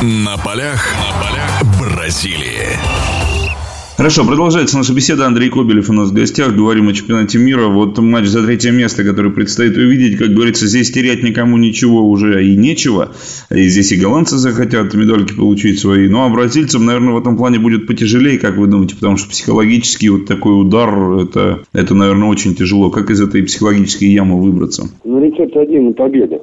На полях, на полях Бразилии. Хорошо, продолжается наша беседа. Андрей Кобелев у нас в гостях. Говорим о чемпионате мира. Вот матч за третье место, который предстоит увидеть. Как говорится, здесь терять никому ничего уже и нечего. И здесь и голландцы захотят медальки получить свои. Ну, а бразильцам, наверное, в этом плане будет потяжелее, как вы думаете? Потому что психологически вот такой удар, это, это наверное, очень тяжело. Как из этой психологической ямы выбраться? Ну, рецепт один – победа.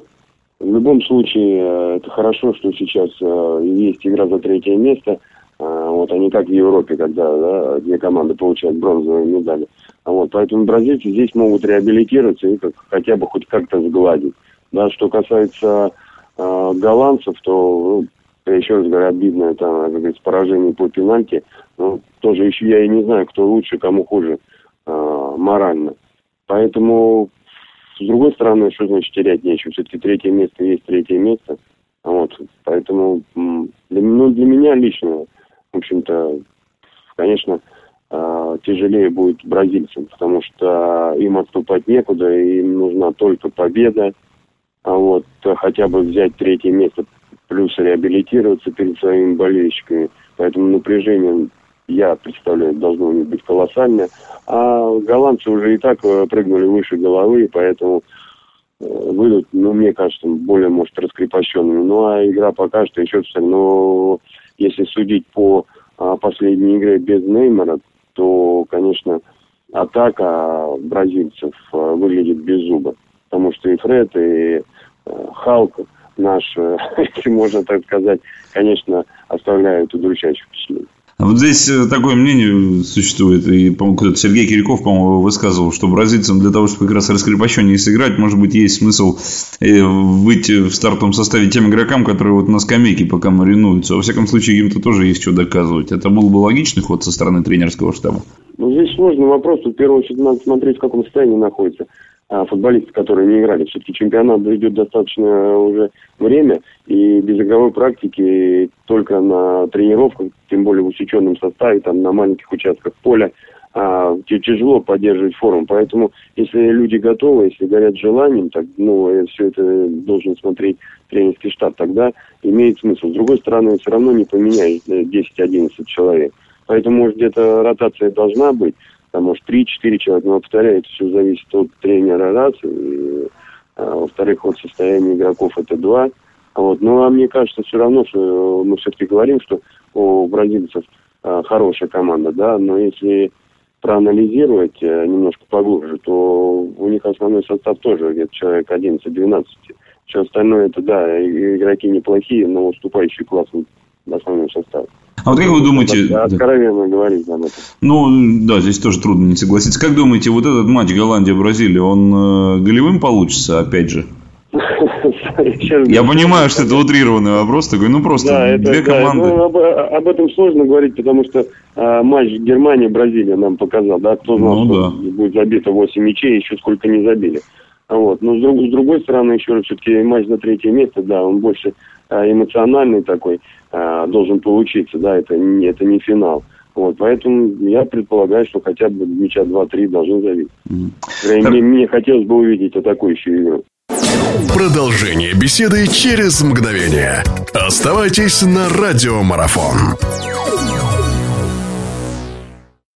В любом случае, э, это хорошо, что сейчас э, есть игра за третье место – а, вот, а не как в Европе, когда да, две команды получают бронзовые медали. А вот, поэтому бразильцы здесь могут реабилитироваться и как, хотя бы хоть как-то сгладить. Да, что касается э, голландцев, то, ну, еще раз говорю, обидно это, как говорится, поражение по пенальти. Ну, тоже еще я и не знаю, кто лучше, кому хуже э, морально. Поэтому, с другой стороны, что значит терять нечего? Все-таки третье место есть третье место. Вот, поэтому для, ну, для меня лично в общем-то, конечно, а, тяжелее будет бразильцам, потому что им отступать некуда, им нужна только победа, а вот хотя бы взять третье место, плюс реабилитироваться перед своими болельщиками. Поэтому напряжение, я представляю, должно у них быть колоссальное. А голландцы уже и так э, прыгнули выше головы, поэтому э, выйдут, ну, мне кажется, более, может, раскрепощенными. Ну, а игра покажет еще все. Но если судить по а, последней игре без Неймара, то, конечно, атака бразильцев а, выглядит без зуба. Потому что и Фред, и Халк наш, если можно так сказать, конечно, оставляют удручающее впечатление. Вот здесь э, такое мнение существует, и, по-моему, Сергей Киряков, по-моему, высказывал, что бразильцам для того, чтобы как раз раскрепощеннее сыграть, может быть, есть смысл э, выйти в стартовом составе тем игрокам, которые вот на скамейке пока маринуются. Во всяком случае, им-то тоже есть что доказывать. Это был бы логичный ход со стороны тренерского штаба? Ну, здесь сложный вопрос. В первую очередь надо смотреть, в каком состоянии находится а, футболисты, которые не играли. Все-таки чемпионат идет достаточно уже время, и без игровой практики только на тренировках, тем более в усеченном составе, там на маленьких участках поля, а, тяжело поддерживать форму. Поэтому, если люди готовы, если горят желанием, так, ну, э, все это должен смотреть тренерский штаб, тогда имеет смысл. С другой стороны, все равно не поменяет 10-11 э, человек. Поэтому, может, где-то ротация должна быть, там, может, 3-4 человека, но, повторяю, это все зависит от тренера раз, и, а, во-вторых, от состояния игроков это два. Вот. Ну, а мне кажется, все равно, что мы все-таки говорим, что у бразильцев а, хорошая команда, да, но если проанализировать а, немножко поглубже, то у них основной состав тоже где-то человек 11-12. Все остальное это, да, игроки неплохие, но уступающий класс в основном составе. А вот как вы думаете... Да, откровенно говорить об этом. Ну, да, здесь тоже трудно не согласиться. Как думаете, вот этот матч Голландия-Бразилия, он э, голевым получится, опять же? Я понимаю, что это утрированный вопрос такой, ну просто да, это, две команды. ну, об, об этом сложно говорить, потому что а, матч Германия-Бразилия нам показал, да, кто знал, ну, что да. будет забито 8 мячей, еще сколько не забили. Вот. Но с, друг, с другой стороны, еще раз, все-таки матч за третье место, да, он больше а, эмоциональный такой а, должен получиться, да, это не, это не финал. Вот, поэтому я предполагаю, что хотя бы мяча 2-3 должны забить. Mm-hmm. Мне, мне хотелось бы увидеть атакующую игру. Продолжение беседы через мгновение. Оставайтесь на радиомарафон.